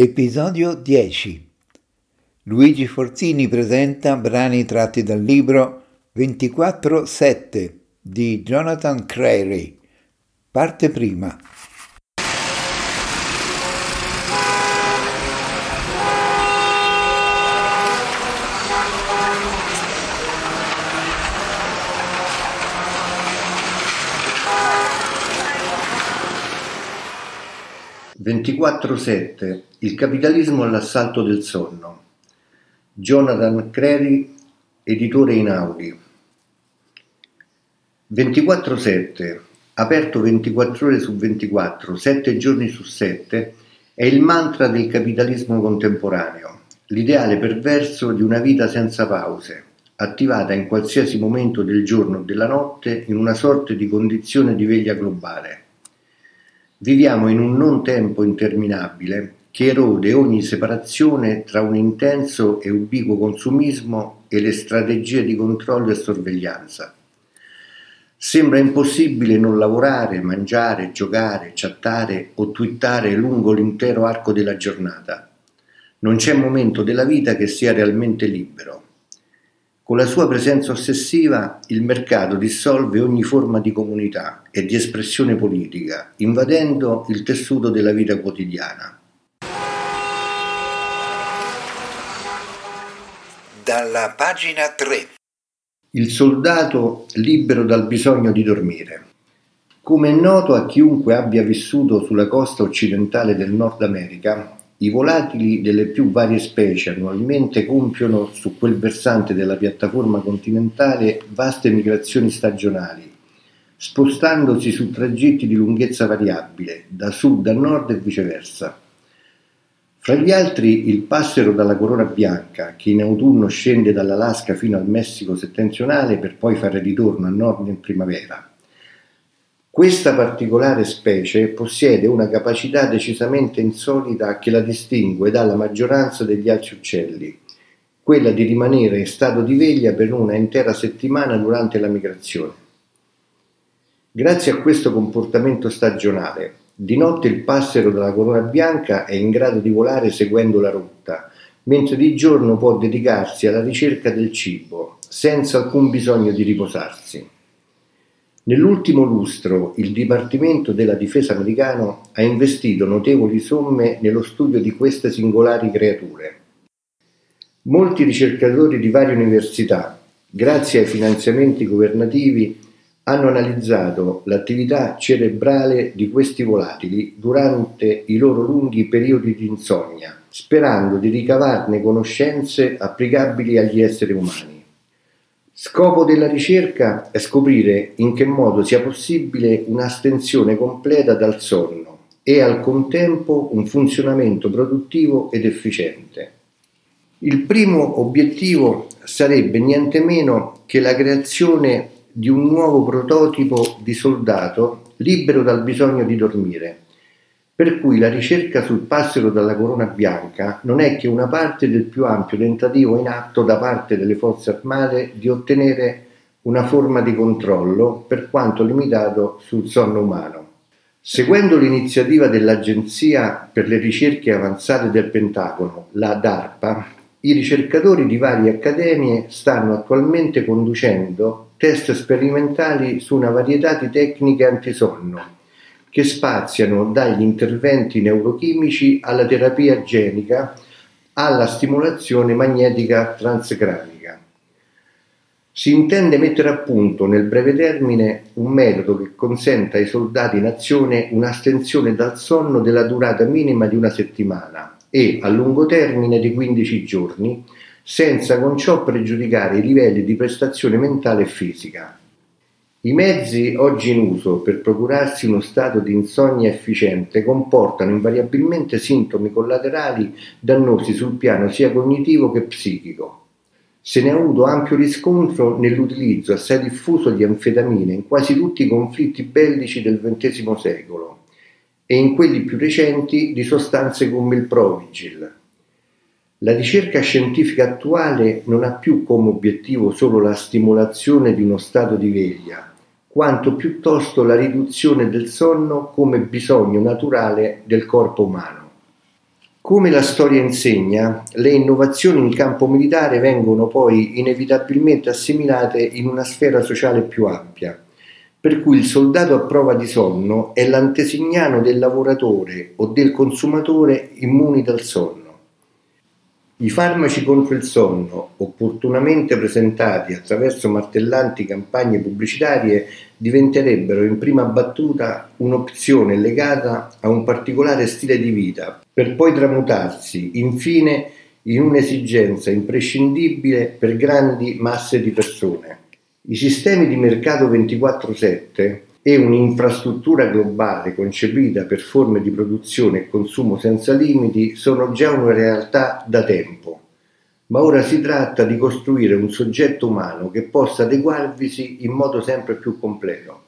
Episodio 10 Luigi Forzini presenta brani tratti dal libro 24-7 di Jonathan Crary. Parte prima. 24-7 Il capitalismo all'assalto del sonno. Jonathan Crary, editore Inaudi. 24-7, aperto 24 ore su 24, 7 giorni su 7, è il mantra del capitalismo contemporaneo, l'ideale perverso di una vita senza pause, attivata in qualsiasi momento del giorno o della notte in una sorta di condizione di veglia globale Viviamo in un non tempo interminabile che erode ogni separazione tra un intenso e ubiquo consumismo e le strategie di controllo e sorveglianza. Sembra impossibile non lavorare, mangiare, giocare, chattare o twittare lungo l'intero arco della giornata. Non c'è momento della vita che sia realmente libero. Con la sua presenza ossessiva il mercato dissolve ogni forma di comunità e di espressione politica, invadendo il tessuto della vita quotidiana. Dalla pagina 3 Il soldato libero dal bisogno di dormire. Come è noto a chiunque abbia vissuto sulla costa occidentale del Nord America, i volatili delle più varie specie annualmente compiono su quel versante della piattaforma continentale vaste migrazioni stagionali, spostandosi su tragitti di lunghezza variabile, da sud a nord e viceversa. Fra gli altri il passero dalla corona bianca, che in autunno scende dall'Alaska fino al Messico settentrionale per poi fare ritorno a nord in primavera questa particolare specie possiede una capacità decisamente insolita che la distingue dalla maggioranza degli altri uccelli, quella di rimanere in stato di veglia per una intera settimana durante la migrazione. Grazie a questo comportamento stagionale, di notte il passero della corona bianca è in grado di volare seguendo la rotta, mentre di giorno può dedicarsi alla ricerca del cibo, senza alcun bisogno di riposarsi. Nell'ultimo lustro il Dipartimento della Difesa americano ha investito notevoli somme nello studio di queste singolari creature. Molti ricercatori di varie università, grazie ai finanziamenti governativi, hanno analizzato l'attività cerebrale di questi volatili durante i loro lunghi periodi di insonnia, sperando di ricavarne conoscenze applicabili agli esseri umani. Scopo della ricerca è scoprire in che modo sia possibile un'astensione completa dal sonno e al contempo un funzionamento produttivo ed efficiente. Il primo obiettivo sarebbe niente meno che la creazione di un nuovo prototipo di soldato libero dal bisogno di dormire per cui la ricerca sul passero dalla corona bianca non è che una parte del più ampio tentativo in atto da parte delle forze armate di ottenere una forma di controllo, per quanto limitato, sul sonno umano. Seguendo l'iniziativa dell'Agenzia per le ricerche avanzate del Pentagono, la DARPA, i ricercatori di varie accademie stanno attualmente conducendo test sperimentali su una varietà di tecniche antisonno che spaziano dagli interventi neurochimici alla terapia genica alla stimolazione magnetica transcranica. Si intende mettere a punto nel breve termine un metodo che consenta ai soldati in azione un'astensione dal sonno della durata minima di una settimana e a lungo termine di 15 giorni, senza con ciò pregiudicare i livelli di prestazione mentale e fisica. I mezzi oggi in uso per procurarsi uno stato di insonnia efficiente comportano invariabilmente sintomi collaterali dannosi sul piano sia cognitivo che psichico. Se ne ha avuto ampio riscontro nell'utilizzo assai diffuso di anfetamine in quasi tutti i conflitti bellici del XX secolo e in quelli più recenti di sostanze come il Provigil. La ricerca scientifica attuale non ha più come obiettivo solo la stimolazione di uno stato di veglia, quanto piuttosto la riduzione del sonno come bisogno naturale del corpo umano. Come la storia insegna, le innovazioni in campo militare vengono poi inevitabilmente assimilate in una sfera sociale più ampia, per cui il soldato a prova di sonno è l'antesignano del lavoratore o del consumatore immuni dal sonno. I farmaci contro il sonno, opportunamente presentati attraverso martellanti campagne pubblicitarie, diventerebbero in prima battuta un'opzione legata a un particolare stile di vita, per poi tramutarsi, infine, in un'esigenza imprescindibile per grandi masse di persone. I sistemi di mercato 24/7 e un'infrastruttura globale concepita per forme di produzione e consumo senza limiti sono già una realtà da tempo, ma ora si tratta di costruire un soggetto umano che possa adeguarvisi in modo sempre più completo.